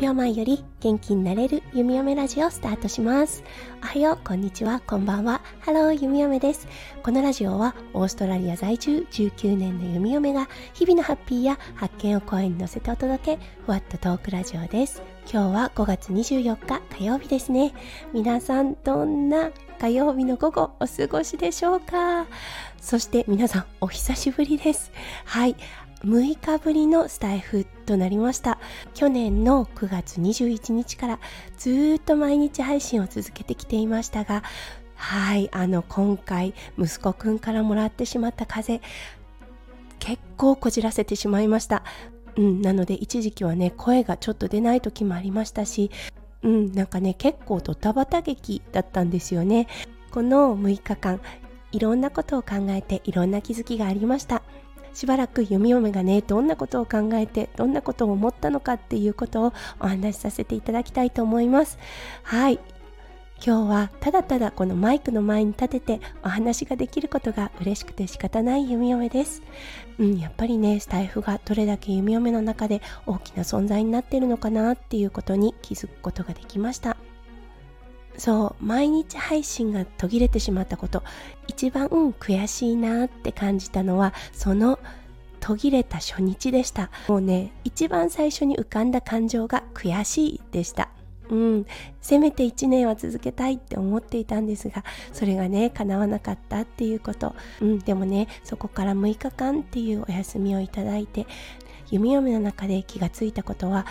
秒前より元気になれるゆみよめラジオスタートしますおはようこんにちは。こんばんは。ハローゆみよめです。このラジオはオーストラリア在住19年のゆみよめが日々のハッピーや発見を声に乗せてお届けふわっとトークラジオです。今日は5月24日火曜日ですね。皆さんどんな火曜日の午後お過ごしでしょうか？そして皆さんお久しぶりです。はい。6日ぶりのスタイフとなりました。去年の9月21日からずっと毎日配信を続けてきていましたがはいあの今回息子くんからもらってしまった風邪結構こじらせてしまいました。うん、なので一時期はね声がちょっと出ない時もありましたしうんなんかね結構ドタバタ劇だったんですよね。この6日間いろんなことを考えていろんな気づきがありました。しばらく弓嫁がねどんなことを考えてどんなことを思ったのかっていうことをお話しさせていただきたいと思いますはい今日はただただこのマイクの前に立ててお話ができることが嬉しくて仕方ない弓嫁です。うん、やっぱりね、スタイフがどれだけ弓嫁の中で大きな存在になっているのかなっていうことに気づくことができました。そう毎日配信が途切れてしまったこと。一番悔しいなって感じたのはその途切れた初日でした。もうね一番最初に浮かんだ感情が悔しいでした。うん、せめて1年は続けたいって思っていたんですがそれがね叶わなかったっていうこと、うん、でもねそこから6日間っていうお休みをいただいて弓嫁の中で気がついたことは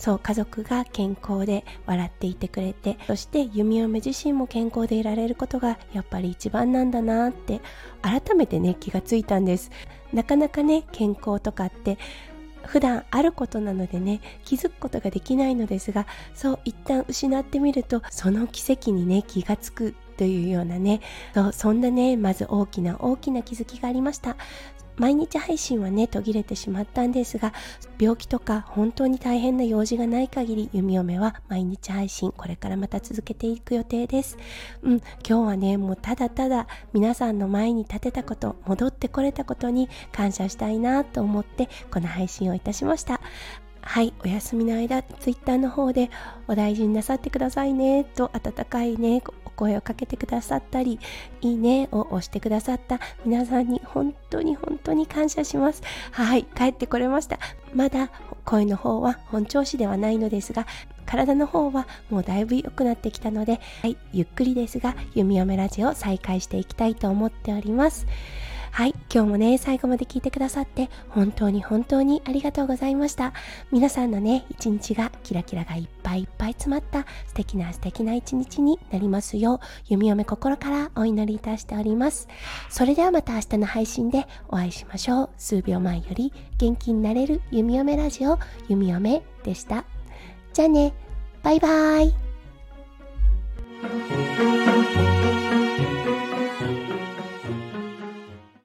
そう家族が健康で笑っていてくれてそして弓嫁自身も健康でいられることがやっぱり一番なんだなって改めてね気がついたんです。なかなかね健康とかって普段あることなのでね気づくことができないのですがそう一旦失ってみるとその奇跡にね気がつくというようなねそうそんなねまず大きな大きな気づきがありました。毎日配信はね途切れてしまったんですが病気とか本当に大変な用事がない限り弓嫁は毎日配信これからまた続けていく予定です。うん今日はねもうただただ皆さんの前に立てたこと戻ってこれたことに感謝したいなと思ってこの配信をいたしました。はい、お休みの間、ツイッターの方でお大事になさってくださいねと温かいねお、声をかけてくださったり、いいねを押してくださった皆さんに本当に本当に感謝します。はい、帰ってこれました。まだ声の方は本調子ではないのですが、体の方はもうだいぶ良くなってきたので、はい、ゆっくりですが、弓嫁ラジオを再開していきたいと思っております。はい、今日もね、最後まで聞いてくださって本当に本当にありがとうございました。皆さんのね、一日がキラキラがいっぱいいっぱい詰まった素敵な素敵な一日になりますよう、弓嫁心からお祈りいたしております。それではまた明日の配信でお会いしましょう。数秒前より元気になれる弓嫁ラジオ、弓嫁でした。じゃあね、バイバーイ。